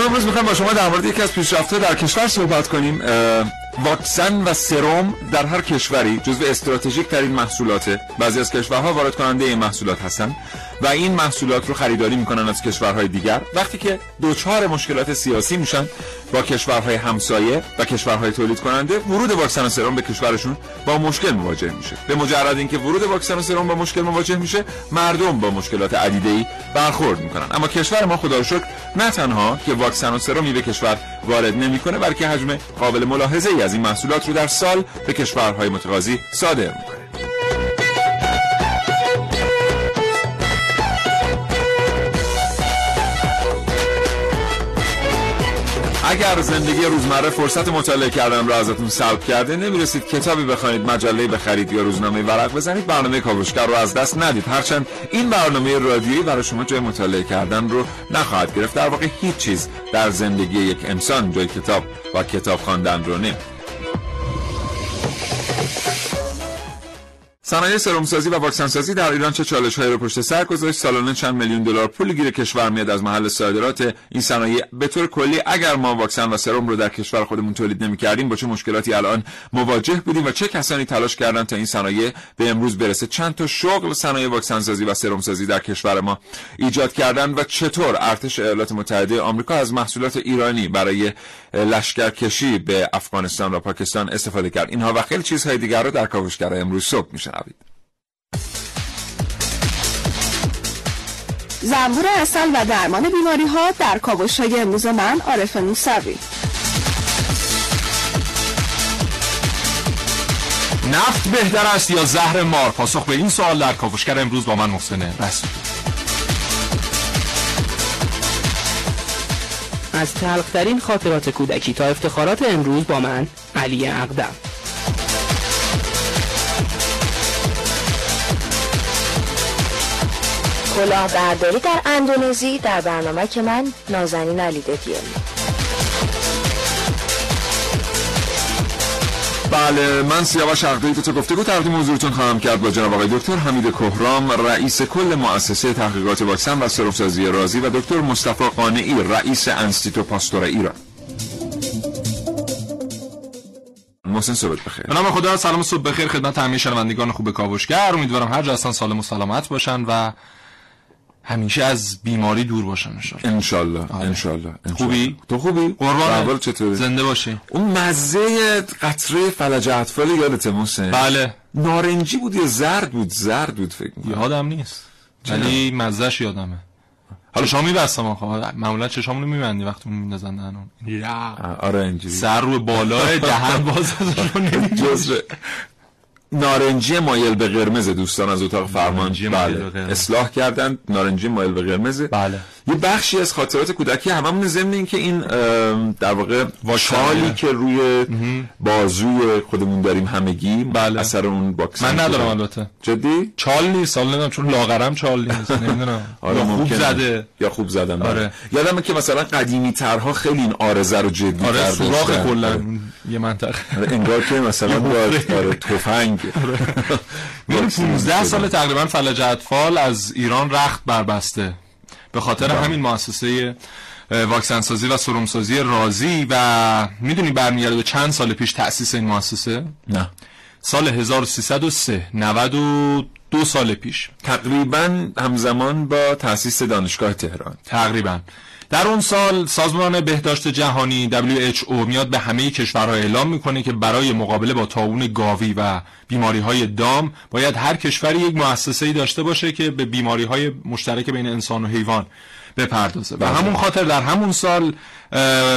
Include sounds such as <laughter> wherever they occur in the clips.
ما امروز می‌خوایم با شما در مورد یکی از پیشرفته در کشور صحبت کنیم. واکسن و سرم در هر کشوری جزو استراتژیک ترین محصولاته. بعضی از کشورها وارد کننده این محصولات هستن و این محصولات رو خریداری می‌کنن از کشورهای دیگر. وقتی که دوچار مشکلات سیاسی میشن با کشورهای همسایه و کشورهای تولید کننده ورود واکسن و سرم به کشورشون با مشکل مواجه میشه. به مجرد اینکه ورود واکسن و سرم با مشکل مواجه میشه مردم با مشکلات ای برخورد می‌کنن. اما کشور ما خدا شکر نه تنها که واکسن و سرمی به کشور وارد نمی‌کنه بلکه حجم قابل ملاحظه از این محصولات رو در سال به کشورهای متقاضی صادر می‌کنه اگر زندگی روزمره فرصت مطالعه کردن را ازتون سلب کرده نمی‌رسید کتابی بخواید مجله بخرید یا روزنامه ورق بزنید برنامه کاوشگر رو از دست ندید. هرچند این برنامه رادیویی برای شما جای مطالعه کردن رو نخواهد گرفت. در واقع هیچ چیز در زندگی یک انسان جای کتاب و کتاب خواندن رو نمیده صنایع سرمسازی و واکسنسازی در ایران چه چالش‌هایی رو پشت سر گذاشت؟ سالانه چند میلیون دلار پول گیر کشور میاد از محل صادرات این صنایع؟ به طور کلی اگر ما واکسن و سرم رو در کشور خودمون تولید نمی‌کردیم با چه مشکلاتی الان مواجه بودیم و چه کسانی تلاش کردن تا این صنایع به امروز برسه؟ چند تا شغل صنایع واکسنسازی و سرمسازی در کشور ما ایجاد کردن و چطور ارتش ایالات متحده آمریکا از محصولات ایرانی برای لشکرکشی به افغانستان و پاکستان استفاده کرد؟ اینها و خیلی چیزهای دیگر رو در کاوشگر امروز صبح میشنوید زنبور اصل و درمان بیماری ها در کاوش های امروز من عارف موسوی. نفت بهتر است یا زهر مار؟ پاسخ به این سوال در کاوشگر امروز با من محسن رسول از تلخترین خاطرات کودکی تا افتخارات امروز با من علی اقدم. کلاهبرداری در اندونزی در برنامه که من نازنین علی ددیل بله من سیاوش عقدی تو گفتگو تقدیم حضورتون خواهم کرد با جناب آقای دکتر حمید کهرام رئیس کل مؤسسه تحقیقات واکسن و سرمسازی رازی و دکتر مصطفی قانعی رئیس انستیتو پاستور ایران. محسن صبح بخیر. به نام خدا سلام صبح بخیر. خدمت همه شنوندگان خوب کاوشگر. امیدوارم هر جا هستن سالم و سلامت باشن و همیشه از بیماری دور باشن انشالله انشالله خوبی؟ تو خوبی؟ قربان. چطوری؟ زنده باشی. اون مزه قطره فلج اطفال یادت محسن بله. نارنجی بود یا زرد بود؟ زرد بود فکر می‌کنم. یادم نیست. ولی مزهش یادمه. حالا شما میبستم آخه. معمولا چشامونو میبندی وقتی میندازن دهنون. آره اینجوری. سر رو بالای دهن باز <laughs> جزء نارنجی مایل به قرمز دوستان از اتاق فرمان. بله. اصلاح کردن نارنجی مایل به قرمز. بله. یه بخشی از خاطرات کودکی هممون ضمن این که این در واقع چالی که روی بازوی خودمون داریم همگی بله. اثر اون واکسن من ندارم البته. جدی؟ چال نیست چال ندارم چون لاغرم چال نیست. <laughs> نمی‌دونم. آره یا خوب زده. یا خوب زدم بله. آره. یادمه که مثلا قدیمی ترها خیلی این آرزه رو جدی آره سوراخ کلا. یه منطقه آره، انگار که مثلا <laughs> با آره تفنگ. <laughs> 15 سال تقریبا فلج اطفال از ایران رخت بربسته. به خاطر بله. همین مؤسسه واکسن سازی و سرم سازی رازی و می‌دونی برمیگرده به چند سال پیش تأسیس این مؤسسه؟ نه. سال 1303 92 سال پیش. تقریبا همزمان با تأسیس دانشگاه تهران. تقریبا. در اون سال سازمان بهداشت جهانی WHO میاد به همه کشورها اعلام می‌کنه که برای مقابله با تاون گاوی و بیماری های دام باید هر کشوری یک مؤسسه‌ای داشته باشه که به بیماری های مشترک بین انسان و حیوان بپردازه و بله. همون خاطر در همون سال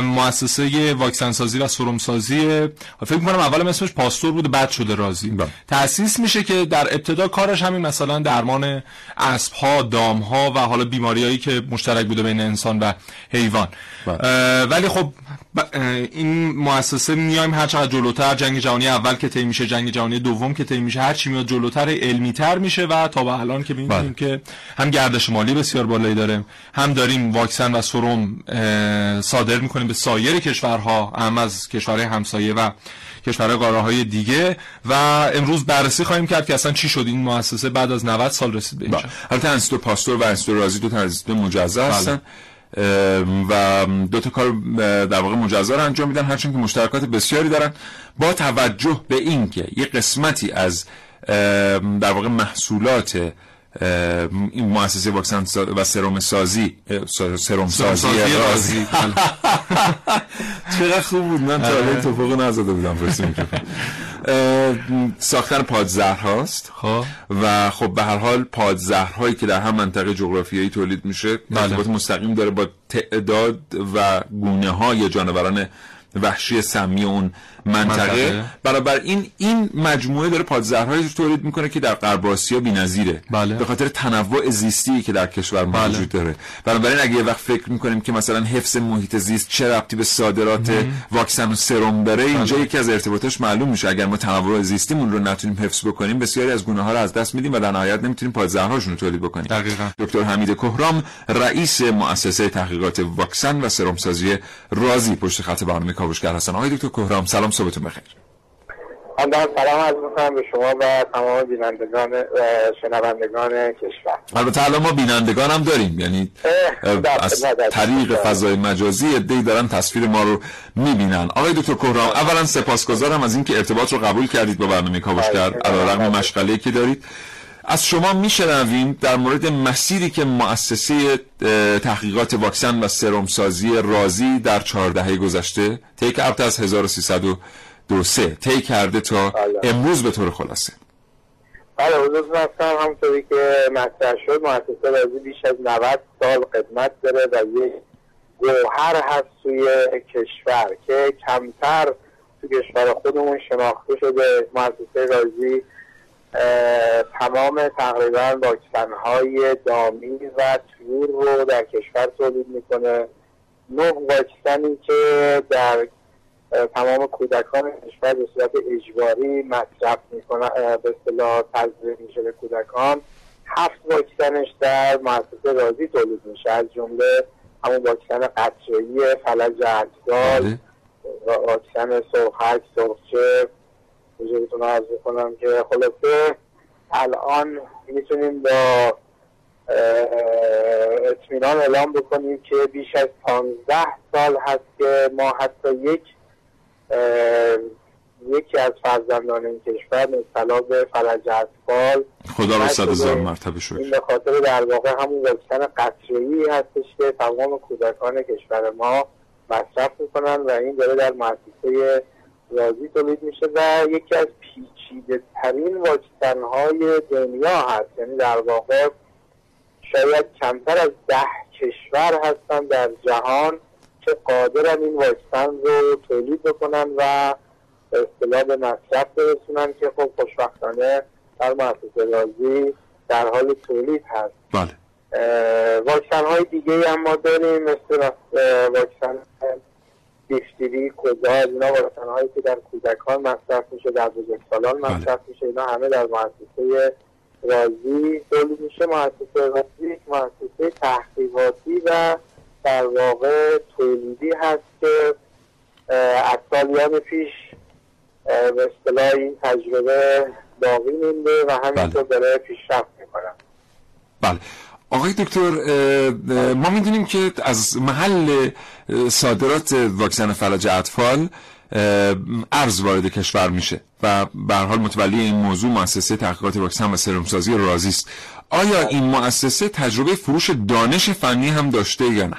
مؤسسه واکسن سازی و سرم سازی فکر کنم اول اسمش پاستور بود بعد شده رازی بله. تأسیس میشه که در ابتدا کارش همین مثلا درمان اسب ها دام ها و حالا بیماریایی که مشترک بوده بین انسان و حیوان بله. ولی خب این مؤسسه میایم هر چقدر جلوتر جنگ جهانی اول که طی میشه جنگ جهانی دوم که طی میشه هر چی میاد جلوتر علمی تر میشه و تا به الان که می‌بینیم بله. که هم گردش مالی بسیار بالایی داره هم داریم واکسن و سرم صادر می‌کنیم به سایر کشورها هم از کشورهای همسایه و کشورهای قاره های دیگه. و امروز بررسی خواهیم کرد که اصلا چی شد. این مؤسسه بعد از 90 سال رسید به اینجا البته انستو پاستور و انستو رازی دو تا مجزا بله. هستن. و دو تا کار در واقع مجزا رو انجام میدن. هرچند که مشترکات بسیاری دارن. با توجه به اینکه یه قسمتی از در واقع محصولات مؤسسه واکسن و سرم سازی سرم سازی رازی <laughs> چقدر خوب بود من تا آره. توفق نزده بودم پشت ساختن پادزهر هاست خب. و خب به هر حال پادزهرهایی که در هم منطقه جغرافیایی تولید میشه بله. ارتباط مستقیم داره با تعداد و گونه های جانوران وحشی سمی اون منطقه, منطقه. این این مجموعه داره پادزهرهایی تولید می‌کنه که در غرب آسیا بی‌نظیره بله. به خاطر تنوع زیستی که در کشور ما بله. وجود داره بنابراین اگه یه وقت فکر می‌کنیم که مثلا حفظ محیط زیست چه ربطی به صادرات واکسن و سرم داره اینجا بله. یکی از ارتباطش معلوم میشه اگر ما تنوع زیستیمون رو نتونیم حفظ بکنیم بسیاری از گونه ها رو از دست میدیم و در نهایت نمی‌تونیم پادزهرهاشون رو تولید بکنیم دقیقاً دکتر حمید کهرام رئیس مؤسسه تحقیقات واکسن و سرم سازی رازی پشت خط برنامه کاوشگر هستن آقای دکتر کهرام سلام صبحتون بخیر. من سلام عرض می‌کنم به شما و تمام بینندگان شنوندگان کشور. البته الان ما بینندگان هم داریم یعنی از طریق فضای مجازی ادهی دارن تصویر ما رو می‌بینن. آقای دکتر کهرام اولا سپاسگزارم از اینکه ارتباط رو قبول کردید با برنامه کاوشگر علیرغم. مشغله که دارید. از شما میشنویم در مورد مسیری که مؤسسه تحقیقات واکسن و سرم سازی رازی در چهاردهه گذشته طی کرده از 1302 سه طی کرده تا بله. امروز به طور خلاصه. بله حضور هستم. همونطوری که مطرح شد مؤسسه رازی بیش از 90 سال خدمت داره و یک گوهر هست توی کشور که کمتر تو کشور خودمون شناخته شده. مؤسسه رازی تمام تقریبا واکسن های دامی و تور رو در کشور تولید می‌کنه. نه واکسنی که در تمام کودکان کشور به صورت اجباری مصرف می‌کنه به اصطلاح تزریق میشه به کودکان. هفت واکسنش در مؤسسه رازی تولید میشه. از جمله همون واکسن قطره‌ای فلج اجزال بله. واکسن سرخک سرخچه حضورتون عرض کنم که خلاصه الان می‌تونیم با اطمینان اعلام بکنیم که بیش از 15 سال هست که ما حتی یک یکی از فرزندان این کشور مبتلا به فلج اطفال خدا رو صد هزار مرتبه شد این به خاطر در واقع همون واکسن قطره‌ای هستش که تمام کودکان کشور ما مصرف می‌کنن و این داره در مؤسسه رازی تولید میشه و یکی از پیچیده ترین واکسن های دنیا هست. یعنی در واقع شاید کمتر از ده کشور هستن در جهان که قادرن این واکسن رو تولید بکنن و اصطلاح به مصرف برسونن که خب خوشبختانه در مؤسسه رازی در حال تولید هست. بله. واکسن های دیگه هم ما داریم مثل واکسن دیفتری کوزا اینا واکسن هایی که در کودکان مصرف میشه در بزرگسالان بله. مصرف میشه اینا همه در مؤسسه رازی تولید میشه مؤسسه رازی یک مؤسسه تحقیقاتی و در واقع تولیدی هست که از سالیان پیش به اصطلاح این تجربه باقی مونده و همینطور بله. داره پیشرفت می‌کنه بله آقای دکتر ما می‌دونیم که از محل صادرات واکسن فلج اطفال ارز وارد کشور میشه و به حال متولی این موضوع مؤسسه تحقیقات واکسن و سرمسازی رازی است. آیا این مؤسسه تجربه فروش دانش فنی هم داشته یا نه؟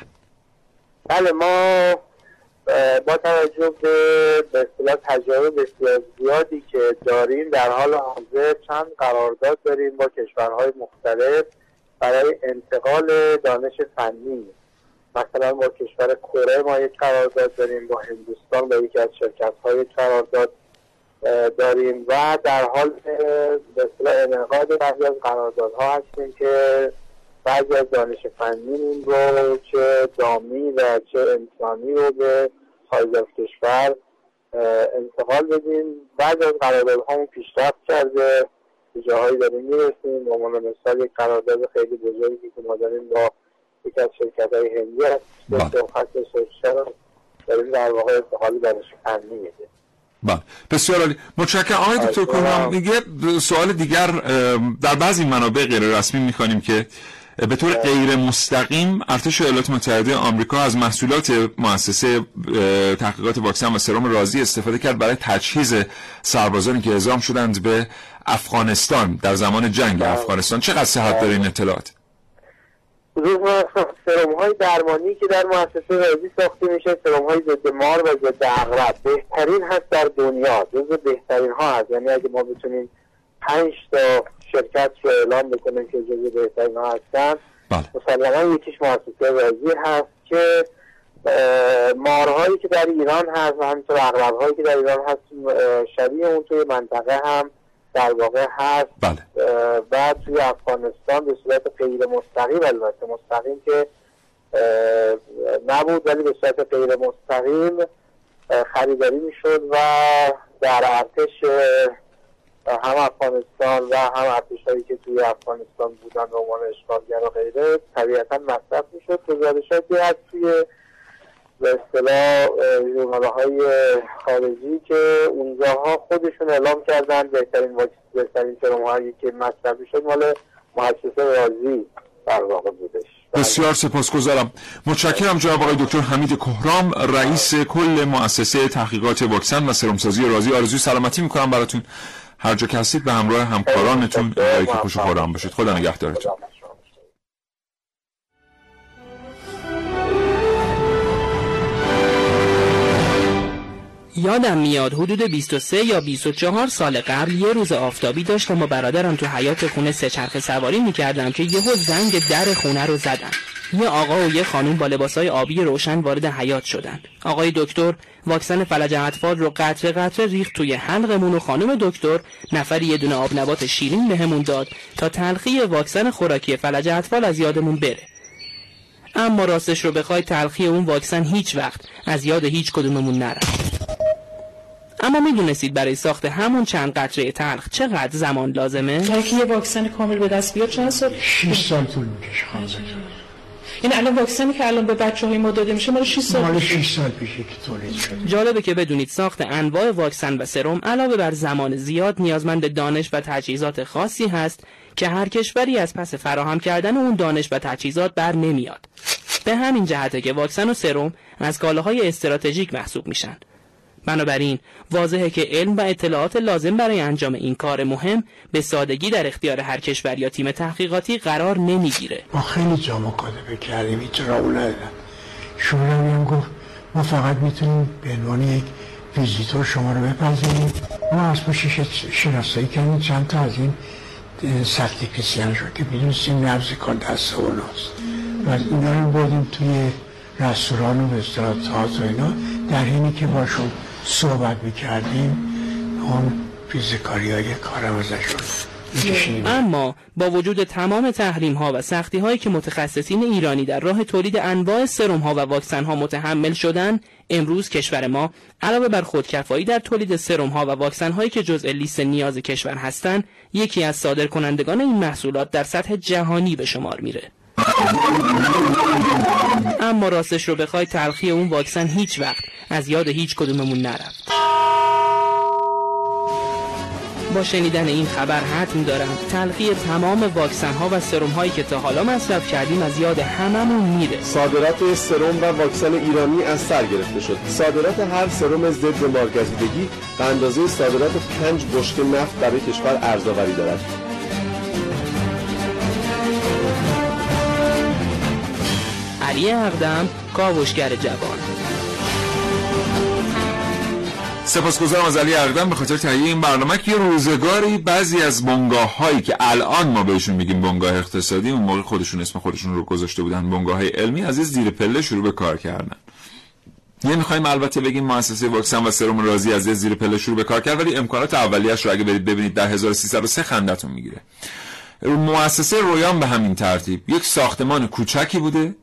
بله ما با توجه به اصطلاح تجربه بسیار زیادی که داریم در حال حاضر چند قرارداد داریم با کشورهای مختلف. برای انتقال دانش فنی. مثلا با کشور کره ما یک قرارداد داریم با هندوستان با یکی از شرکت های قرارداد داریم و در حال به انعقاد بعضی از قراردادها هستیم که بعضی از دانش فنی رو چه دامی و چه انسانی رو به خارج از کشور انتقال بدیم. بعد از قراردادهامون پیشرفت کرده. به جاهایی داریم می‌رسیم. عنوان مثال یک قرارداد خیلی بزرگی که ما داریم با یکی از شرکت های هندی هست. بله. خط داریم در واقع انتقال دانش فنی میده. بله. بسیار عالی. متشکرم. آقای دکتر کنم میگه سوال دیگر در بعضی منابع غیر رسمی می‌خوانیم که به طور غیر مستقیم ارتش ایالات متحده آمریکا از محصولات مؤسسه تحقیقات واکسن و سرم رازی استفاده کرد برای تجهیز سربازانی که اعزام شدند به افغانستان در زمان جنگ افغانستان. چقدر صحت داره این اطلاعات؟ روز سرم های درمانی که در مؤسسه رازی ساخته میشه سرم های ضد مار و ضد عقرب بهترین هست در دنیا. جز بهترین ها هست. یعنی اگه ما بتونیم پنج تا شرکت رو اعلام بکنیم که جز بهترین ها هستن بله. مسلما یکیش مؤسسه رازی هست که مارهایی که در ایران هست و همینطور عقرب هایی که در ایران هست شبیه اون توی منطقه هم در واقع هست. بله. بعد توی افغانستان به صورت غیر مستقیم البته مستقیم که نبود ولی به صورت غیر مستقیم خریداری می‌شد و در ارتش هم افغانستان و هم ارتش هایی که توی افغانستان بودن به عنوان اشغالگر و غیره طبیعتا مصرف می‌شد. گزارشاتی هست توی به اصطلاح ژورنال های خارجی که اونجاها خودشون اعلام کردن بهترین بهترین سرم هایی که مصرفی شد مال مؤسسه رازی در واقع بودش. بسیار سپاسگزارم. متشکرم جناب آقای دکتر حمید کهرام رئیس کل مؤسسه تحقیقات واکسن و سرمسازی رازی آرزوی سلامتی می‌کنم براتون. هر جا که هستید به همراه همکارانتون که خوش و خورم باشید. خدا نگهدارتون. یادم میاد حدود 23 یا 24 سال قبل یه روز آفتابی داشتم و برادرم تو حیات خونه سه چرخ سواری می‌کردم که یهو زنگ در خونه رو زدن. یه آقا و یه خانوم با لباسای آبی روشن وارد حیات شدن آقای دکتر واکسن فلج اطفال رو قطره قطره ریخت توی حلقمون و خانم دکتر نفری یه دونه آب نبات شیرین بهمون داد تا تلخی واکسن خوراکی فلج اطفال از یادمون بره. اما راستش رو بخوای تلخی اون واکسن هیچ وقت از یاد هیچ کدوممون نرفت. اما می‌دونستید برای ساخت همون چند قطره تلخ چقدر زمان لازمه؟ برای که یه واکسن کامل به دست بیاد چند سال 6 سال طول می‌کشه خانم دکتر. یعنی الان واکسنی که الان به بچه های ما داده میشه مال 6 سال مال پیشه. 6 سال پیشه که تولید شده جالبه که بدونید ساخت انواع واکسن و سرم علاوه بر زمان زیاد نیازمند دانش و تجهیزات خاصی هست که هر کشوری از پس فراهم کردن اون دانش و تجهیزات بر نمیاد. به همین جهته که واکسن و سرم از کالاهای استراتژیک محسوب میشن. بنابراین واضحه که علم و اطلاعات لازم برای انجام این کار مهم به سادگی در اختیار هر کشور یا تیم تحقیقاتی قرار نمی‌گیره. ما خیلی جا مکاتبه کردیم هیچ راو ندادن شما هم گفت ما فقط می‌تونیم به عنوان یک ویزیتور شما رو بپذیریم. ما از پوشش شناسایی کردیم چند تا از این سرتیفیسیان شد که می‌دونستیم نبز کن دست اوناست و اینا رو بردیم توی رستوران و استراتات و اینا. در حینی که باشون صحبت می‌کردیم اون فیزیکاری های کارم ازشون اما با وجود تمام تحریم ها و سختی هایی که متخصصین ایرانی در راه تولید انواع سرم ها و واکسن ها متحمل شدن امروز کشور ما علاوه بر خودکفایی در تولید سرم ها و واکسن هایی که جزء لیست نیاز کشور هستند یکی از صادرکنندگان این محصولات در سطح جهانی به شمار میره. اما راستش رو بخوای تلخی اون واکسن هیچ وقت از یاد هیچ کدوممون نرفت. با شنیدن این خبر حتم دارم. تلخی تمام واکسن ها و سرم هایی که تا حالا مصرف کردیم از یاد هممون میره. صادرات سرم و واکسن ایرانی از سر گرفته شد. صادرات هر سرم ضد مارگزیدگی به اندازه صادرات پنج بشکه نفت برای کشور ارزآوری دارد. علی اقدم کاوشگر جوان. سپاسگزارم از علی اقدم به خاطر تهیه این برنامه که یه روزگاری بعضی از بنگاه هایی که الان ما بهشون میگیم بنگاه اقتصادی اون موقع خودشون اسم خودشون رو گذاشته بودن بنگاه های علمی از این زیر پله شروع به کار کردن. نمی‌خوایم البته بگیم مؤسسه واکسن و سرم رازی از یه زیر پله شروع به کار کرد ولی امکانات اولیش رو اگه برید ببینید در 1303 خندتون می‌گیره. مؤسسه رویان به همین ترتیب. یک ساختمان کوچکی بوده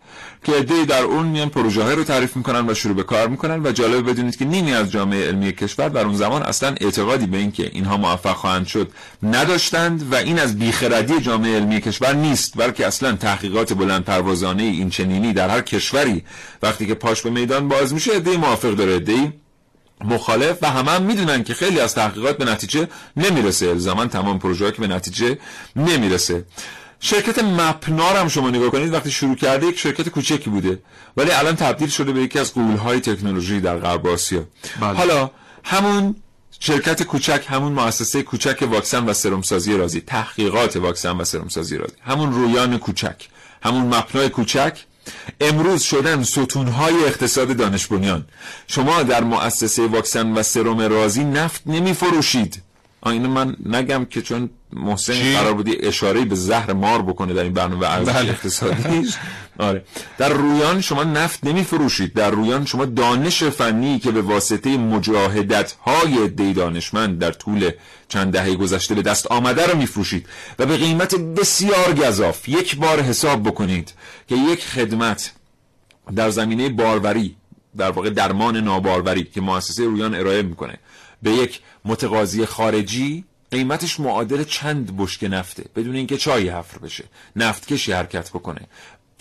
که عده‌ای در اون میان پروژه رو تعریف می‌کنن و شروع به کار می‌کنن و جالب بدونید که نیمی از جامعه علمی کشور در اون زمان اصلا اعتقادی به اینکه اینها موفق خواهند شد نداشتند و این از بیخردی جامعه علمی کشور نیست بلکه اصلا تحقیقات بلند پروازانه این چنینی در هر کشوری وقتی که پاش به میدان باز میشه عده‌ای موافق داره. عده‌ای مخالف و همه هم می‌دونن که خیلی از تحقیقات به نتیجه نمی‌رسه. الزاما تمام پروژه که به نتیجه نمی‌رسه. شرکت مپنار هم شما نگاه کنید وقتی شروع کرده یک شرکت کوچکی بوده ولی الان تبدیل شده به یکی از قولهای تکنولوژی در غرب آسیا. بله. حالا همون شرکت کوچک همون مؤسسه کوچک واکسن و سرم سازی رازی تحقیقات واکسن و سرم سازی رازی همون رویان کوچک همون مپنای کوچک امروز شدن ستونهای اقتصاد دانش بنیان شما در مؤسسه واکسن و سرم رازی نفت نمی فروشید اینو من نگم که چون محسن؟ قرار بودی اشاره به زهر مار بکنه در این برنامه ارزش بله. اقتصادیش <laughs> آره. در رویان شما نفت نمی فروشید در رویان شما دانش فنی که به واسطه مجاهدت های دی دانشمند در طول چند دهه گذشته به دست آمده رو میفروشید و به قیمت بسیار گذاف یک بار حساب بکنید که یک خدمت در زمینه باروری در واقع درمان ناباروری که مؤسسه رویان ارائه می‌کنه به یک متقاضی خارجی قیمتش معادل چند بشک نفته بدون اینکه چایی حفر بشه نفتکشی حرکت بکنه.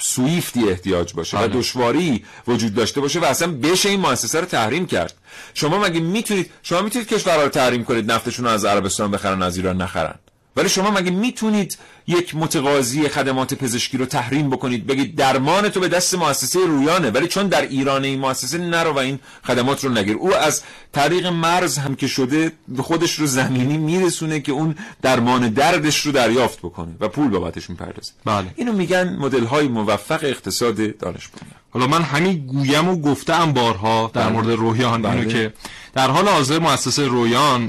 سویفتی احتیاج باشه و بله. دشواری وجود داشته باشه و اصلا بشه این مؤسسه رو تحریم کرد شما مگه می‌تونید شما می‌تونید کشورها رو تحریم کنید نفتشون رو از عربستان بخرن از ایران نخرن ولی شما مگه می‌تونید یک متقاضی خدمات پزشکی رو تحریم بکنید؟ بگید درمان تو به دست مؤسسه رویانه ولی چون در ایران این مؤسسه نرو و این خدمات رو نگیر. او از طریق مرز هم که شده خودش رو زمینی میرسونه که اون درمان دردش رو دریافت بکنه و پول بابتش می‌پردازه. بله. اینو میگن مدل های موفق اقتصاد دانش بنیان حالا من همین گویم و گفتم بارها در بله. مورد رویان بله. اینو که در حال حاضر مؤسسه رویان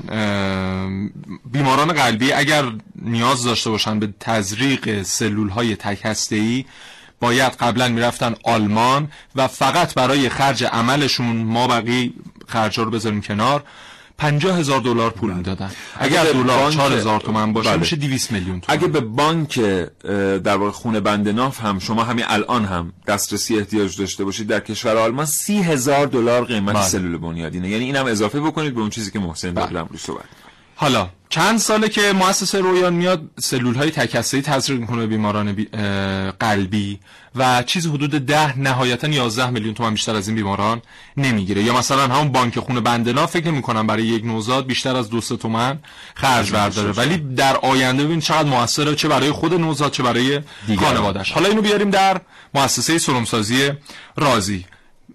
بیماران قلبی اگر نیاز داشته باشن به تزریق سلول های تک هسته‌ای باید قبلا می‌رفتن آلمان و فقط برای خرج عملشون ما بقیه خرجا رو بذاریم کنار پنجاه هزار دلار پول می‌دادن اگر دلار بانک- چهار هزار تومن باشه بله. میشه 200 میلیون تومن اگه به بانک در واقع خونه بند ناف هم شما همین الان هم دسترسی احتیاج داشته باشید در کشور آلمان سی هزار دلار قیمت بله. سلول بنیادینه یعنی اینم اضافه بکنید به اون چیزی که محسن بله. روش صحبت حالا چند ساله که مؤسسه رویان میاد سلول های تکسری تزریق می‌کنه به بیماران بی- اه، قلبی و چیز حدود ده نهایتا 11 میلیون تومان بیشتر از این بیماران نمی‌گیره. یا مثلا همون بانک خون بندنا فکر نمی‌کنم برای یک نوزاد بیشتر از دو سه تومن خرج برداره. ولی در آینده ببین چقدر موثره چه برای خود نوزاد چه برای. خانوادش حالا اینو بیاریم در مؤسسه سرمسازی رازی.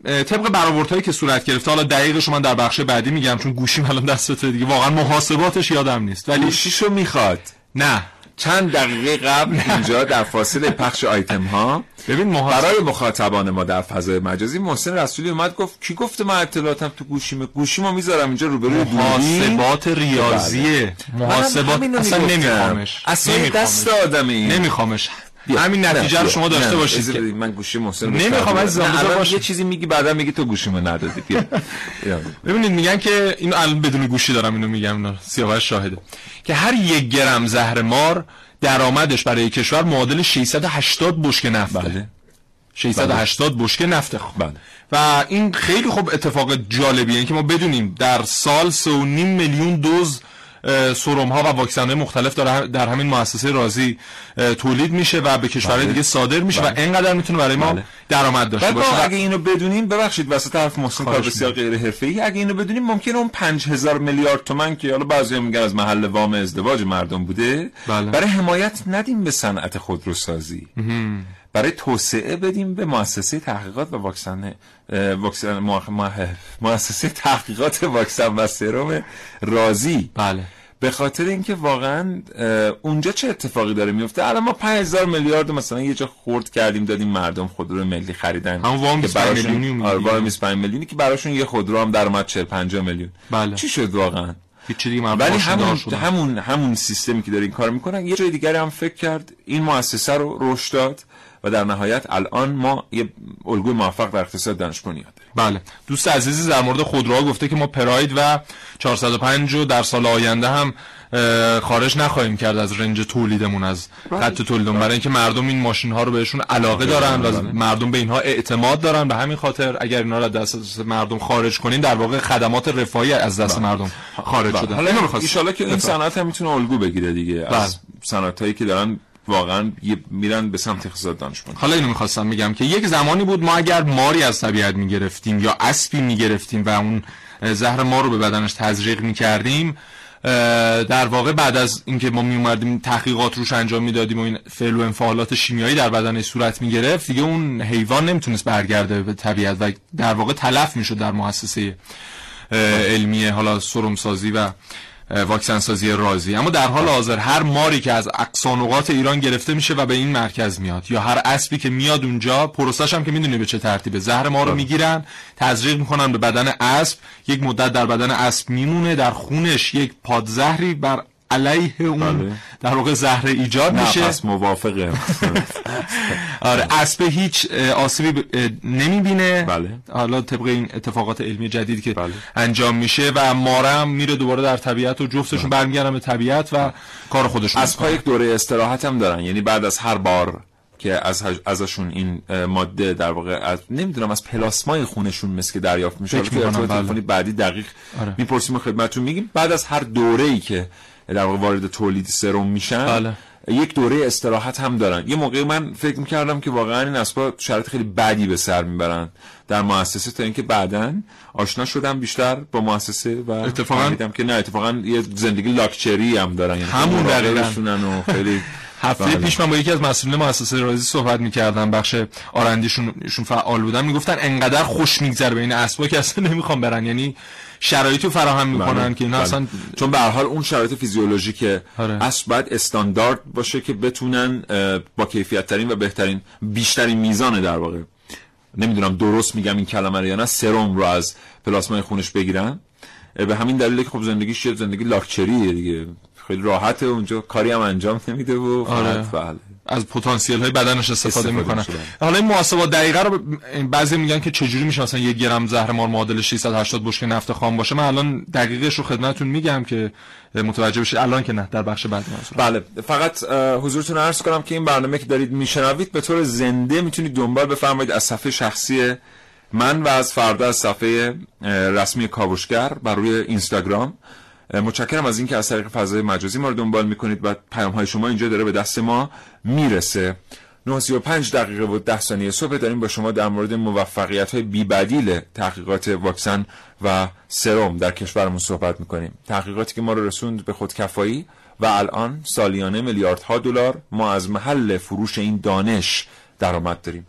طبق برآوردهایی که صورت گرفته حالا دقیقش رو من در بخش بعدی میگم چون گوشیم الان دستته دیگه واقعا محاسباتش یادم نیست. ولی گوشیشو می‌خواد. نه. چند دقیقه قبل اینجا در فاصله پخش آیتم ها ببین محاسب برای مخاطبان ما در فضای مجازی محسن رسولی اومد گفت کی گفته من اطلاعاتم تو گوشیمه؟ گوشیمو می‌ذارم اینجا روبروی دوربین محاسبات ریاضیه. محاسبات همینو اصلا. نمیخوامش. اصلا نمیخوامش. دست آدم این. نمیخوامش. همین نتیجه رو. شما داشته باشید که. من گوشی محسن نمی‌خوام بذار الان باشه. یه چیزی میگی بعدا میگی تو گوشیمو ندادی. ببینید میگن که اینو الان بدون گوشی دارم اینو میگم سیاوش شاهده که هر یک گرم زهر مار درآمدش برای کشور معادل 680 بشکه نفته بله 680 بشکه نفته خب بله. و این خیلی خوب اتفاق جالبیه که ما بدونیم در سال 3.5 میلیون دوز سرم ها و واکسن های مختلف در, در همین مؤسسه رازی تولید میشه و به کشورهای بله. دیگه صادر میشه و بله. اینقدر می‌تونه برای ما بله. درآمد داشته باشه و- اگه اینو بدونیم ببخشید وسط حرف محسن کار بسیار غیر حرفه‌ای اگه اینو بدونیم ممکنه اون 5000 میلیارد تومن که حالا بعضیا میگن از محل وام ازدواج مردم بوده بله. برای حمایت ندیم به صنعت خودروسازی برای توسعه بدیم به مؤسسه تحقیقات و واکسن واکسن مؤ- مؤ- مؤسسه تحقیقات واکسن و سرم رازی بله. به خاطر اینکه واقعا اونجا چه اتفاقی داره میفته؟ الان ما 5000 میلیارد مثلا یه جا خورد کردیم دادیم مردم خودرو ملی خریدن. همون وام که 25 براشون- میلیونی. آره وام 25 میلیونی که براشون یه خودرو هم در اومد 40 50 میلیون. بله. چی شد واقعا؟ ولی همون. همون همون سیستمی که داره این کار می‌کنن یه جای دیگری هم فکر کرد این مؤسسه رو رشد داد. و در نهایت الان ما یه الگوی موفق در اقتصاد دانش بنیاد بله. دوست عزیزی در مورد خودروها گفته که ما پراید و 405 رو در سال آینده هم خارج نخواهیم کرد از رنج تولیدمون از بله. خط تولیدمون. برای اینکه مردم این ماشین ها رو بهشون علاقه دارن و مردم به اینها اعتماد دارن. به همین خاطر اگر اینا رو دست مردم خارج کنین در واقع خدمات رفاهی از دست مردم خارج بله. شده. حالا اینو که این صنعت هم می‌تونه الگو بگیره دیگه. از صنعتایی که دارن واقعا میرن به سمت اقتصاد دانش حالا اینو می‌خواستم میگم که یک زمانی بود ما اگر ماری از طبیعت می‌گرفتیم یا اسبی می‌گرفتیم و اون زهر ما رو به بدنش تزریق می‌کردیم در واقع بعد از اینکه ما می اومدیم تحقیقات روش انجام می‌دادیم و این فعل و انفعالات شیمیایی در بدنش صورت می گرفت دیگه اون حیوان نمی‌تونست برگرده به طبیعت و در واقع تلف می‌شد در مؤسسه علمی حالا سرمسازی و واکسن سازی رازی. اما در حال حاضر هر ماری که از اقصانقات ایران گرفته میشه و به این مرکز میاد. یا هر اسبی که میاد اونجا پروسش هم که می‌دونی به چه ترتیبه. زهر ما رو می‌گیرن تزریق می‌کنن به بدن اسب. یک مدت در بدن اسب میمونه در خونش یک پادزهری بر علیه اون بله. در واقع زهر ایجاد نه میشه پس موافقه <laughs> آره اسب هیچ آسیبی نمی‌بینه بله. حالا طبق این اتفاقات علمی جدیدی که بله. انجام میشه و مارم میره دوباره در طبیعت و جفتشون بله. برمیگردن به طبیعت و کار خودشون اسبها یک دوره استراحت هم دارن یعنی بعد از هر بار که از ازشون این ماده در واقع از نمی‌دونم از پلاسمای خونشون مثل که دریافت میشه فکر تلفنی بعدی دقیق آره. می‌پرسیم خدمتتون میگیم بعد از هر دوره‌ای که در وارد تولید سرم میشن. بله. یک دوره استراحت هم دارن. یه موقعی من فکر می‌کردم که واقعا این اسبا شرط خیلی بدی به سر می‌برن. در مؤسسه تا اینکه بعدا آشنا شدم بیشتر با مؤسسه و اتفاقا دیدم که نه اتفاقا یه زندگی لاکچری هم دارن. یعنی همون دقیقاً. و خیلی <laughs> هفته بله. پیش من با یکی از مسئولین مؤسسه رازی صحبت می‌کردم بخش آرندیشون ایشون فعال بودن می‌گفتن انقدر خوش میگذره بین اسبا که اصلا نمی‌خوام برن یعنی شرایطی فراهم می‌کنن بله. که اینا بله. اصلا چون به هر حال اون شرایط فیزیولوژیک آره. اسب باید استاندارد باشه که بتونن با کیفیت ترین و بهترین بیشترین میزان در واقع نمی‌دونم درست میگم این کلمه رو یا نه سرم رو از پلاسمای خونش بگیرن به همین دلیل که خب زندگیش زندگی لاکچریه دیگه خیلی راحته اونجا. کاری هم انجام نمیده و آره. بله. از پتانسیل های بدنش استفاده, می‌کنن. حالا این محاسبات دقیقه رو بعضی میگن که چجوری میشه مثلا یک گرم زهر مار معادل 680 بشکه نفت خام باشه. من الان دقیقش رو خدمتتون میگم که متوجه بشید. الان که نه در بخش بعدی بله. فقط حضورتون عرض کنم که این برنامه که دارید میشنوید به طور زنده می‌تونید دنبال بفرمایید از صفحه شخصی من و از فردا از صفحه رسمی کاوشگر بر روی اینستاگرام. متشکرم از اینکه از طریق فضای مجازی ما رو دنبال می‌کنید و پیام های شما اینجا داره به دست ما می‌رسه. 95 دقیقه و 10 ثانیه صبح داریم با شما در مورد موفقیت های بیبدیل تحقیقات واکسن و سرم در کشورمون صحبت می‌کنیم. تحقیقاتی که ما رو رسوند به خودکفایی و الان سالیانه میلیاردها دلار ما از محل فروش این دانش درآمد داریم.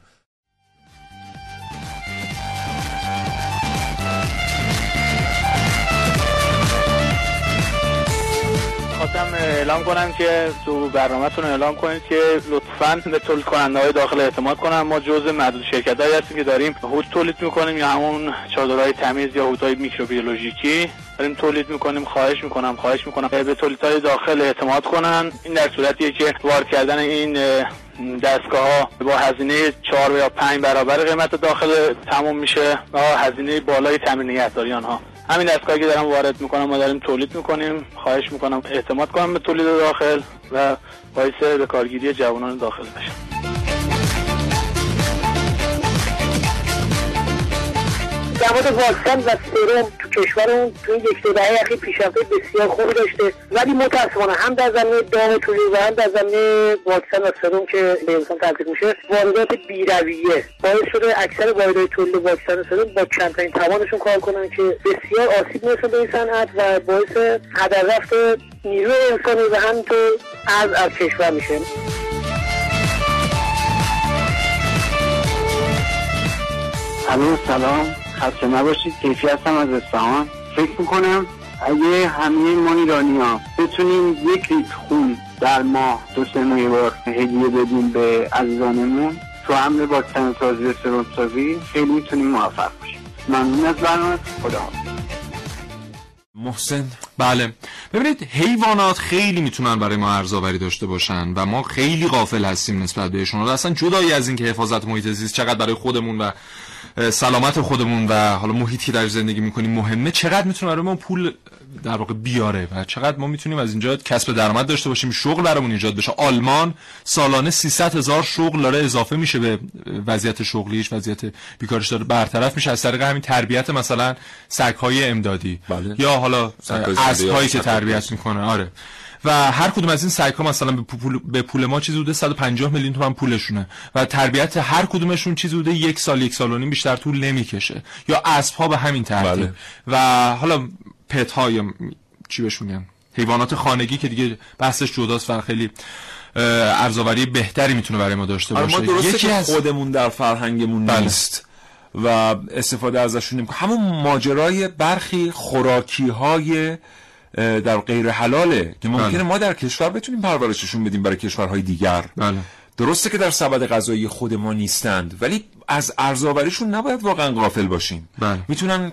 اعلام کنم که تو برنامهتون اعلام کنید که لطفا به تولید کننده های داخل اعتماد کنم. ما جزء معدود شرکت هایی هستیم که داریم هود تولید می‌کنیم یا همون چادرهای تمیز یا هودهای میکروبیولوژیکی داریم تولید می‌کنیم خواهش می‌کنم خواهش می‌کنم به تولید های داخل اعتماد کنن. این در صورتیه که وارد کردن این دستگاه ها با هزینه چهار یا پنج برابر قیمت داخل تموم میشه و هزینه بالای تامین نگهداری آنها همین دستگاهی که دارم وارد می‌کنم ما داریم تولید می‌کنیم. خواهش می‌کنم اعتماد کنم به تولید داخل و باعث به کارگیری جوانان داخل بشم. مورد واکسن و سرم تو کشورمون تو این یک دهه اخیر پیشرفت بسیار خوبی داشته. ولی متاسفانه هم در زمینه دام و هم در زمینه واکسن و سرم که به انسان تزریق میشه واردات بیرویه. باعث شده اکثر واردهای تولید واکسن و سرم با کمترین توانشون کار کنن که بسیار آسیب می‌رسه به این صنعت و باعث هدر رفت نیروی انسانی و همینطور از از کشور میشه. الو سلام. خسته نباشید کیفی هستم از اصفهان. فکر می‌کنم اگه همه ما ایرانی ها بتونیم یک لیتر خون در ماه دو سه بار هدیه بدیم به عزیزانمون تو حمل با سازی و سرم سازی خیلی می‌تونیم موفق باشیم. ممنون از برنامه. خدا محسن. بله. ببینید حیوانات خیلی می‌تونن برای ما ارزآوری داشته باشن و ما خیلی غافل هستیم نسبت بهشون. اصلا جدایی از اینکه حفاظت محیط زیست چقدر برای خودمون و سلامت خودمون و حالا محیطی در زندگی می‌کنیم مهمه. چقدر می‌تونه برای ما پول در واقع بیاره و چقدر ما می‌تونیم از اینجا کسب درآمد داشته باشیم شغل برامون ایجاد بشه؟ آلمان سالانه 300 هزار شغل داره اضافه میشه به وضعیت شغلیش وضعیت بیکارش داره. برطرف میشه. از طریق همین تربیت مثلا های امدادی. بله. یا حالا اسبهایی که تربیت می‌کنه. آره. و هر کدوم از این سگ‌ها مثلا به پول, به پول ما چیزی بوده 150 میلیون تومان پولشونه و تربیت هر کدومشون چیزی بوده یک سال یک سال و نیم بیشتر طول نمی‌کشه. یا اسب‌ها به همین ترتیب. بله. و حالا پت ها یا چی بهش میگن؟ حیوانات خانگی که دیگه بحثش جداست و خیلی ارزاوری بهتری می‌تونه برای ما داشته باشه آره، ما درسته یکی از خودمون در فرهنگمون بله. نیست. و استفاده ازشون نمی‌کنه همون ماجرای برخی خوراکی های در غیر حلاله که ممکنه بله. ما در کشور بتونیم پرورششون بدیم برای کشورهای دیگر بله. درسته که در سبد غذایی خود ما نیستند ولی از ارزآوریشون نباید واقعا غافل باشیم بله. می‌تونن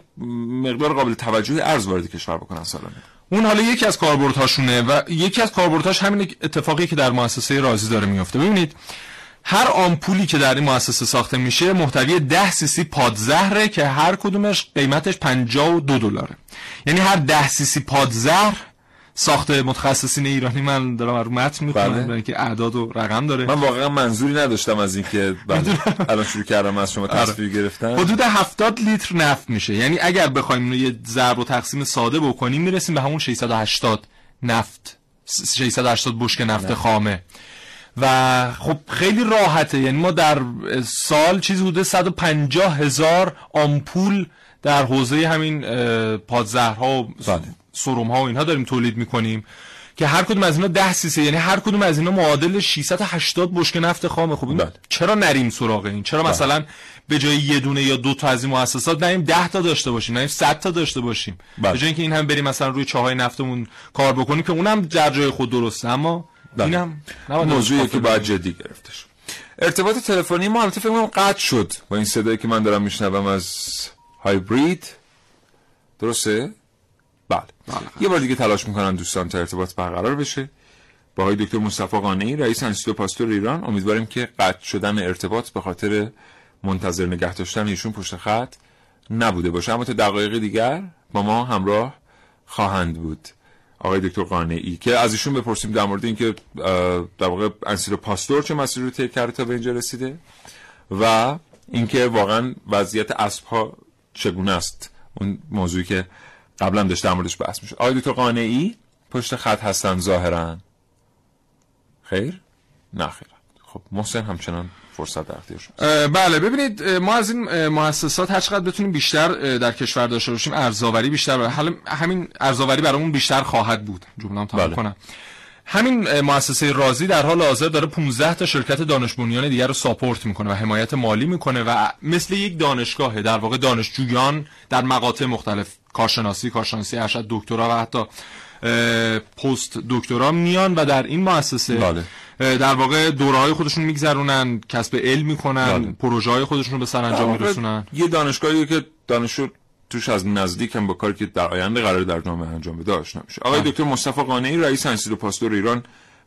مقدار قابل توجه ارز وارد کشور بکنن سالانه اون حالا یکی از کاربردهاشونه و یکی از کاربردهاش همین اتفاقی که در مؤسسه رازی داره میفته ببینید هر آمپولی که در این مؤسسه ساخته میشه محتوی 10 سیسی پادزهره که هر کدومش قیمتش 52 دلاره. یعنی هر 10 سیسی پادزهر ساخت متخصصین ایرانی من دارم رو متن می‌خونم بله. که اعداد و رقم داره. من واقعا منظوری نداشتم از اینکه الان شروع کردم از شما آره. تصویر گرفتن. حدود 70 لیتر نفت میشه. یعنی اگر بخوایم یه ضرب و تقسیم ساده بکنیم می‌رسیم به همون 680 نفت 680 بشک نفت خامه. و خب خیلی راحته یعنی ما در سال چیزی حدود 150 هزار آمپول در حوزه همین پادزهرها و بله. سروم ها و اینها داریم تولید می‌کنیم که هر کدوم از اینا 10 سیسه یعنی هر کدوم از اینا معادل 680 بشک نفت خام خوب بله. چرا نریم سراغ این چرا بله. مثلا به جای یه دونه یا دو تا از این مؤسسات نریم 10 تا داشته باشیم نریم 100 تا داشته باشیم بله. به جای اینکه این هم بریم مثلا روی چاهای نفتمون کار بکنیم که اونم در جای خود درسته اما. اینم موضوعی که باید جدی گرفتش. ارتباط تلفنی ما البته فکر قطع شد. با این صدایی که من دارم میشنوم از هایبرید درسته؟ بله. بله. یه بار دیگه تلاش می‌کنن دوستان تا ارتباط برقرار بشه. با آقای دکتر مصطفی قانعی رئیس انستیتو پاستور ایران. امیدواریم که قطع شدن ارتباط به خاطر منتظر نگه داشتن ایشون پشت خط نبوده باشه. اما تا دقایق دیگر با ما همراه خواهند بود. آقای دکتر قانعی که از ایشون بپرسیم در مورد اینکه در واقع انسیلو پاستور چه مسیری رو طی کرده تا به اینجا رسیده و اینکه واقعا وضعیت اسب ها چگونه است. اون موضوعی که قبلا داشت در موردش بحث می‌شد. آقای دکتر قانعی پشت خط هستن ظاهرا. خیر؟ نه خیر. خب محسن همچنان فرصت در اختیار بله ببینید ما از این مؤسسات هر چقدر بتونیم بیشتر در کشور داشته باشیم ارزآوری بیشتر حالا همین ارزآوری برامون بیشتر خواهد بود. جمله تمام بله. کنم. همین مؤسسه رازی در حال حاضر داره 15 تا شرکت دانش بنیان دیگر رو ساپورت می‌کنه و حمایت مالی می‌کنه و مثل یک دانشگاهه در واقع دانشجویان در مقاطع مختلف کارشناسی کارشناسی ارشد دکترا و حتی پست دکترا میان و در این مؤسسه بله. در واقع دوره های خودشون میگذرونن کسب علم می‌کنن بله. پروژه های خودشون رو به سرانجام میرسونن یه دانشگاهی که دانشجو توش از نزدیک هم با کاری که در آینده قرار در جامعه انجام بده آشنا میشه آقای بله. دکتر مصطفی قانعی رئیس انستیتو پاستور ایران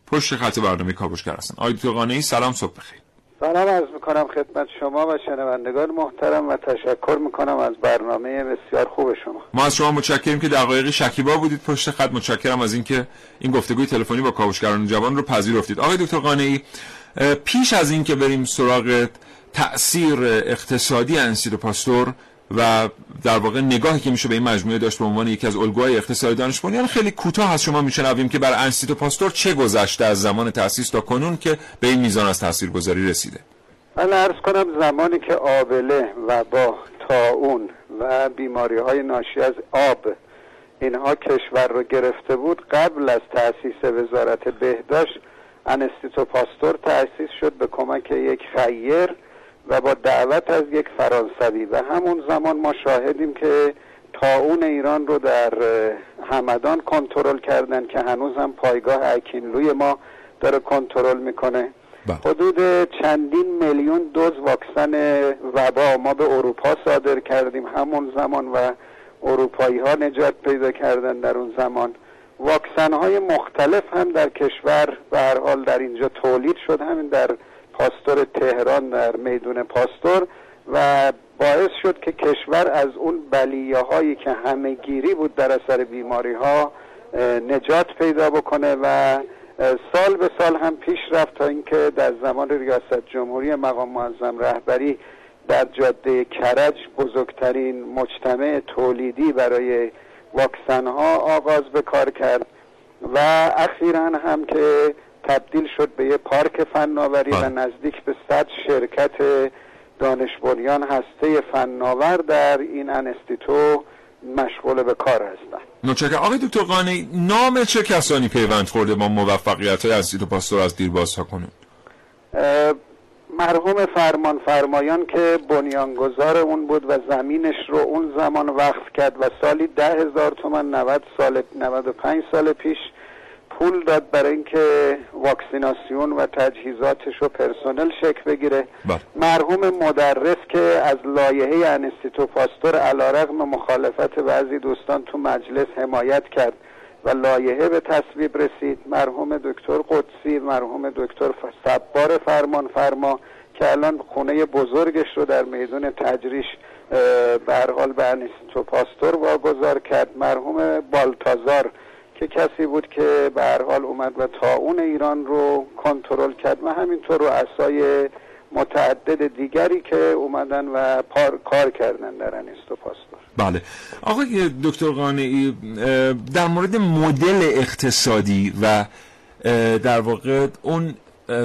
پشت خط برنامه کاوشگر هستن آقای دکتر قانعی سلام صبح بخیر سلام عرض می‌کنم خدمت شما و شنوندگان محترم و تشکر می‌کنم از برنامه بسیار خوب شما. ما از شما متشکریم که دقایق شکیبا بودید پشت خط. متشکرم از اینکه این گفتگوی تلفنی با کاوشگران جوان رو پذیرفتید. آقای دکتر قانعی پیش از اینکه بریم سراغ تأثیر اقتصادی انسیر پاستور و در واقع نگاهی که میشه به این مجموعه داشت به عنوان یکی از الگوهای اقتصادی دانش بنیان خیلی کوتاه از شما میشنویم که بر انستیتو پاستور چه گذشته از زمان تأسیس تا کنون که به این میزان از تاثیرگذاری رسیده؟ من عرض کنم زمانی که آبله و با تاون و بیماری های ناشی از آب اینها کشور رو گرفته بود قبل از تأسیس وزارت بهداشت انستیتو پاستور تأسیس شد به کمک یک خیر. و با دعوت از یک فرانسوی. و همون زمان ما شاهدیم که تاون ایران رو در همدان کنترل کردن که هنوز هم پایگاه اکینلوی ما داره کنترل می‌کنه. بله. حدود چندین میلیون دوز واکسن وبا ما به اروپا صادر کردیم همون زمان و اروپایی ها نجات پیدا کردن در اون زمان. واکسن های مختلف هم در کشور به هر حال در اینجا تولید شد. همین در پاستور تهران در میدون پاستور و باعث شد که کشور از اون بلیه هایی که همه گیری بود در اثر بیماری ها نجات پیدا بکنه و سال به سال هم پیش رفت تا اینکه در زمان ریاست جمهوری مقام معظم رهبری در جاده کرج بزرگترین مجتمع تولیدی برای واکسن ها آغاز به کار کرد و اخیرا هم که تبدیل شد به یه پارک فناوری و نزدیک به صد شرکت دانش بنیان هسته فناور در این انستیتو مشغول به کار هستن. متشکرم. آقای دکتر قانی نام چه کسانی پیوند خورده با موفقیت های انستیتو پاستور از دیرباز تا کنون مرحوم فرمان فرمایان که بنیانگذار اون بود و زمینش رو اون زمان وقف کرد و سالی ده هزار تومن 90 سال 95 سال پیش پول داد برای اینکه واکسیناسیون و تجهیزاتش و پرسنل شکل بگیره. بله. مرحوم مدرس که از لایحه انستیتو پاستور علیرغم مخالفت بعضی دوستان تو مجلس حمایت کرد و لایحه به تصویب رسید. مرحوم دکتر قدسی مرحوم دکتر صبار فرمان فرما که الان خونه بزرگش رو در میدون تجریش به حال به انستیتو پاستور واگذار کرد. مرحوم بالتازار که کسی بود که به هر حال اومد و تاون ایران رو کنترل کرد و همینطور رؤسای متعدد دیگری که اومدن و پار کار کردن در انستو پاستور بله. آقای دکتر قانعی در مورد مدل اقتصادی و در واقع اون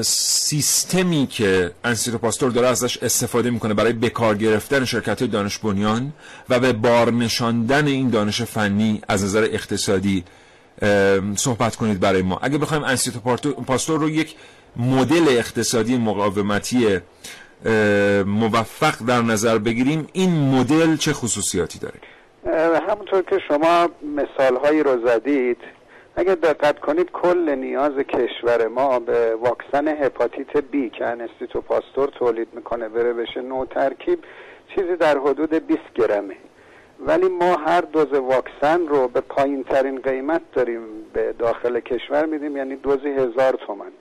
سیستمی که انسیتو پاستور داره ازش استفاده می‌کنه برای بکار گرفتن شرکت دانش بنیان و به بار نشاندن این دانش فنی از نظر اقتصادی صحبت کنید برای ما. اگه بخوایم انسیتو پاستور رو یک مدل اقتصادی مقاومتی موفق در نظر بگیریم این مدل چه خصوصیاتی داره؟ همونطور که شما مثال هایی رو زدید اگر دقت کنید کل نیاز کشور ما به واکسن هپاتیت بی که انستیتو پاستور تولید می‌کنه بره بشه نو ترکیب چیزی در حدود 20 گرمه. ولی ما هر دوز واکسن رو به پایین ترین قیمت داریم به داخل کشور میدیم یعنی دوزی هزار تومن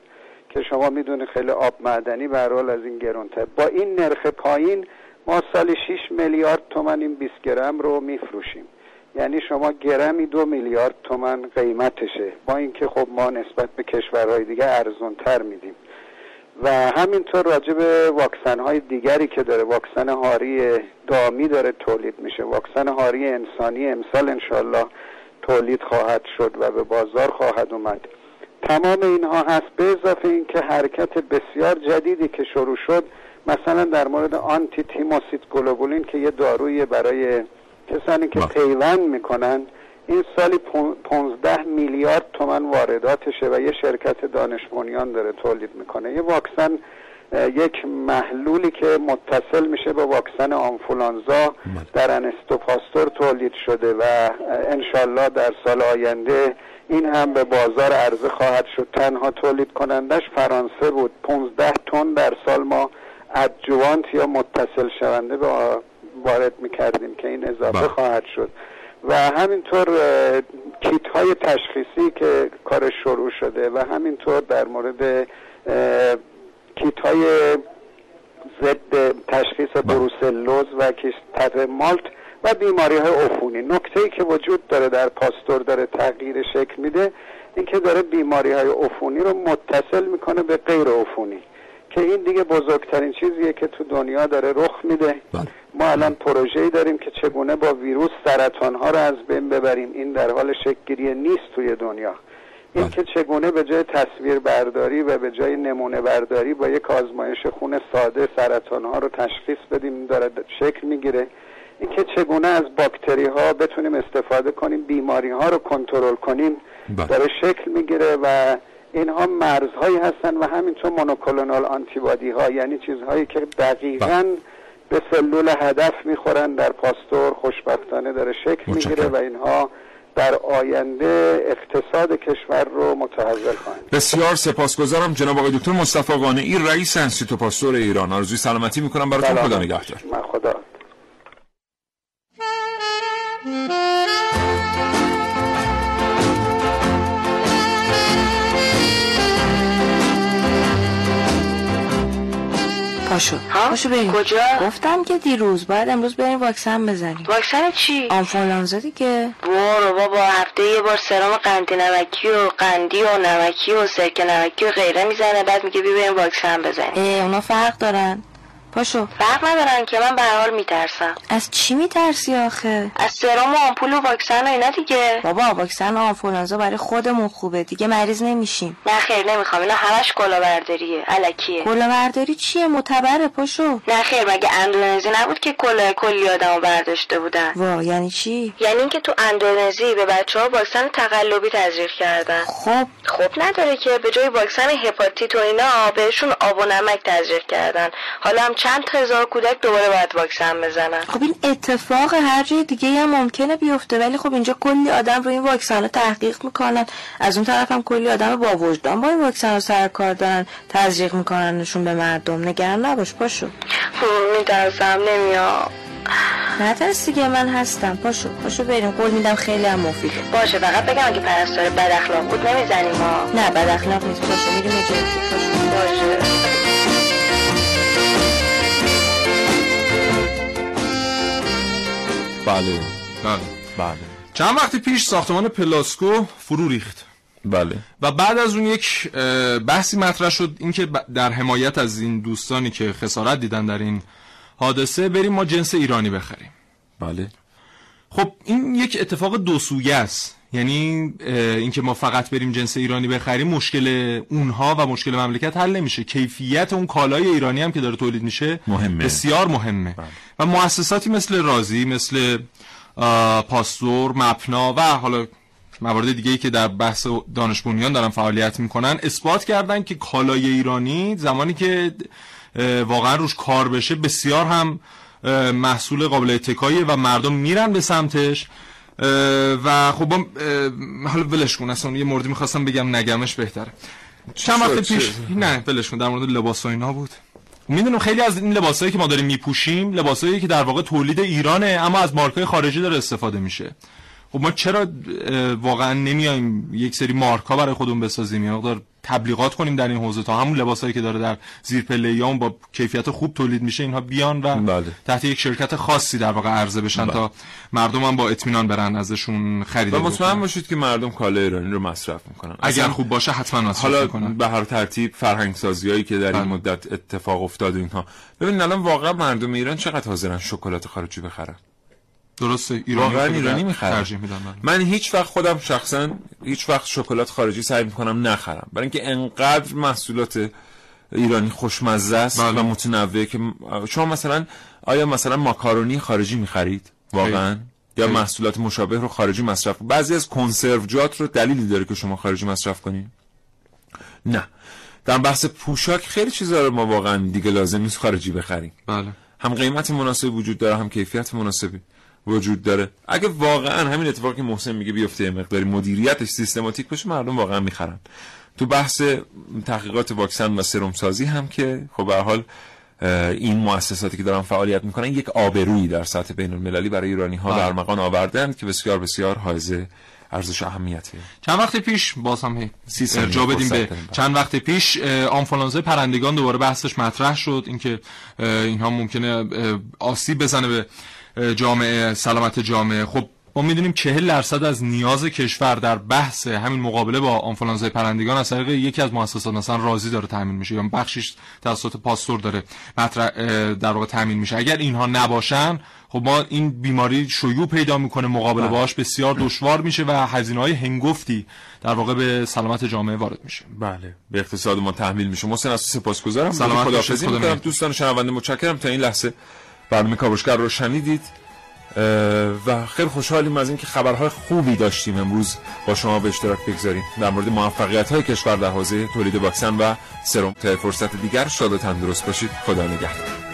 که شما می‌دونید خیلی آب معدنی به از این گرونتر. با این نرخ پایین ما سال 6 میلیارد تومن این 20 گرم رو میفروشیم. یعنی شما گرمی دو میلیارد تومن قیمتشه. با اینکه خب ما نسبت به کشورهای دیگه ارزون تر میدیم. و همینطور راجع به واکسن های دیگری که داره واکسن هاری دامی داره تولید میشه. واکسن هاری انسانی امسال انشالله تولید خواهد شد و به بازار خواهد اومد. تمام اینها هست به اضافه اینکه حرکت بسیار جدیدی که شروع شد مثلا در مورد آنتی تیموسیت گلوبولین که یه داروی برای کسانی که پیوند می‌کنن این سالی 15 میلیارد تومن وارداتشه و یه شرکت دانش بنیان داره تولید می‌کنه. یه واکسن یک محلولی که متصل میشه به واکسن آنفولانزا در انستوپاستور تولید شده و انشالله در سال آینده این هم به بازار عرضه خواهد شد. تنها تولید کنندش فرانسه بود. 15 تن در سال ما ادجوانت یا متصل شونده به وارد می‌کردیم که این اضافه بله. خواهد شد. و همینطور کیت های تشخیصی که کار شروع شده و همینطور در مورد کیت های ضد تشخیص بله. بروسلوز و کیست مالت و بیماری های عفونی نکته ای که وجود داره در پاستور داره تغییر شکل میده اینکه داره بیماری های عفونی رو متصل می‌کنه به غیر عفونی که این دیگه بزرگترین چیزیه که تو دنیا داره رخ میده بله. ما الان پروژه‌ای داریم که چگونه با ویروس سرطان ها رو از بین ببریم این در حال شکلگیری نیست توی دنیا این بله. که چگونه به جای تصویر برداری و به جای نمونه برداری با یک آزمایش خون ساده سرطان ها رو تشخیص بدیم داره شکل می‌گیره اینکه چگونه از باکتری ها بتونیم استفاده کنیم بیماری ها رو کنترل کنیم بله. داره شکل می‌گیره و اینها مرزهایی هستن و همینطور مونوکلونال آنتیبادی ها یعنی چیزهایی که دقیقا بله. به سلول هدف می‌خورن در پاستور خوشبختانه داره شکل می‌گیره و اینها در آینده اقتصاد کشور رو متحول خواهند بسیار سپاسگزارم جناب آقای دکتر مصطفی قانعی رئیس انستیتو پاستور ایران. آرزوی سلامتی می‌کنم براتون. خدا نگهدار. پاشو ها؟ پاشو بریم. کجا؟ گفتم که دیروز باید امروز بریم واکسن بزنیم. واکسن چی؟ آنفولانزا دیگه. برو بابا هفته یه بار سرم قندی نمکی و قندی و نمکی و سرکه نمکی و غیره می‌زنه. بعد میگه بیا بریم واکسن بزنیم. اه اونا فرق دارن. پاشو. فرق ندارن که من به حال میترسم. از چی میترسی آخه؟ از سرم و آمپول و واکسن و اینا دیگه. بابا واکسن آنفولانزا برای خودمون خوبه. دیگه مریض نمیشیم. نه خیر نمی‌خوام. اینا همش کلاهبرداریه. الکیه. کلاهبرداری چیه؟ معتبره پاشو. نه خیر مگه اندونزی نبود که کلاه کلی آدمو برداشته بودن؟ وا یعنی چی؟ یعنی اینکه تو اندونزی به بچه ها واکسن تقلبی تزریق کردن. خب. خب نداره که به جای واکسن هپاتیت و اینا بهشون آب و نمک تزریق کردن. حالا هم چند تا هزار کودک دوباره باید واکسن بزنن؟ خب این اتفاق هر جای دیگه هم ممکنه بیفته ولی خب اینجا کلی آدم رو این واکسن تحقیق می‌کنن. از اون طرف هم کلی آدم با وجدان با این واکسن رو سر کار دارن تزریق میکننشون به مردم. نگران نباش پاشو. میترسم نمیام. نترس دیگه من هستم. پاشو پاشو بریم. قول میدم خیلی هم مفیده باشه فقط بگم اگه پرستار بد اخلاق بود نمی‌زنیم ها نه بد اخلاق نیست. پاشو میریم یه پاشو باشه. بله. بله. بله. چند وقتی پیش ساختمان پلاسکو فرو ریخت. بله. و بعد از اون یک بحثی مطرح شد اینکه در حمایت از این دوستانی که خسارت دیدن در این حادثه بریم ما جنس ایرانی بخریم. بله. خب این یک اتفاق دو سویه است. یعنی اینکه ما فقط بریم جنس ایرانی بخریم مشکل اونها و مشکل مملکت حل نمیشه. کیفیت اون کالای ایرانی هم که داره تولید میشه مهمه. بسیار مهمه. و مؤسساتی مثل رازی مثل پاستور مپنا و حالا موارد دیگه ای که در بحث دانش بنیان دارن فعالیت می‌کنن اثبات کردن که کالای ایرانی زمانی که واقعا روش کار بشه بسیار هم محصول قابل اتکاییه و مردم میرن به سمتش. و خب حالا ولش کن اصلا یه موردی می‌خواستم بگم نگمش بهتره چند؟ وقت؟ پیش نه ولش کن در مورد لباس و اینا بود می‌دونم خیلی از این لباسایی که ما داریم میپوشیم لباسایی که در واقع تولید ایرانه اما از مارکای خارجی داره استفاده میشه خب ما چرا واقعا نمیایم یک سری مارکا برای خودمون بسازیم یا مقدار تبلیغات کنیم در این حوزه تا همون لباسایی که داره در زیر پله با کیفیت خوب تولید میشه اینها بیان و بله. تحت یک شرکت خاصی در واقع عرضه بشن بله. تا مردم هم با اطمینان برن ازشون و خریداری مطمئن. باشید که مردم کالای ایرانی رو مصرف می‌کنن اگر خوب باشه حتما مصرف حالا می‌کنن به هر ترتیب فرهنگ سازی هایی که در این بله. مدت اتفاق افتاد و اینها ببینید الان واقعا مردم ایران چقدر حاضرن شکلات خارجی بخرن درسته ایرانی ایرانی می‌خرن ترجیح میدن بله. من هیچ وقت خودم شخصا هیچ وقت شکلات خارجی سعی می‌کنم نخرم. برای اینکه انقدر محصولات ایرانی خوشمزه است بله. و متنوع که شما مثلا آیا مثلا ماکارونی خارجی می‌خرید؟ واقعا. یا خیلی. محصولات مشابه رو خارجی مصرف؟ بعضی از کنسروجات رو دلیلی داره که شما خارجی مصرف کنید نه. در بحث پوشاک خیلی چیزا رو ما واقعا دیگه لازم نیست خارجی بخریم. بله. هم قیمت مناسب وجود داره هم کیفیت مناسبی. وجود داره. اگه واقعا همین اتفاقی که محسن میگه بیفته مقداری مدیریتش سیستماتیک بشه مردم واقعا می‌خرن. تو بحث تحقیقات واکسن و سرم سازی هم که خب به حال این مؤسساتی که دارن فعالیت می‌کنن یک آبرویی در سطح بین المللی برای ایرانی ها بله. در مقام آوردن که بسیار بسیار حائز ارزش اهمیته چند وقت پیش باز هم ارجاع بدیم به داریم. چند وقت پیش آنفولانزای پرندگان دوباره بحثش مطرح شد. اینکه اینها ممکنه آسیب بزنه به جامعه سلامت جامعه. خب ما می‌دونیم چهل درصد از نیاز کشور در بحث همین مقابله با آنفولانزای پرندگان از طریق یکی از مؤسسات مثلا رازی داره تامین میشه یا بخشش توسط پاستور داره مطرح در واقع تامین میشه. اگر اینها نباشن خب ما این بیماری شیوع پیدا می‌کنه مقابله بله. باهاش بسیار دشوار میشه و هزینه های هنگفتی در واقع به سلامت جامعه وارد میشه. بله. به اقتصاد ما تحمیل میشه. محسن از سپاسگزارم. سلامت. خدا. دوستان شنونده متشکرم. تا این لحظه. برنامه کاوشگر رو شنیدید و خیلی خوشحالیم از اینکه خبرهای خوبی داشتیم امروز با شما به اشتراک بگذاریم. در مورد موفقیت های کشور در حوزه تولید واکسن و سرم تا فرصت دیگر شاد و تندرست باشید. خدا نگهدار.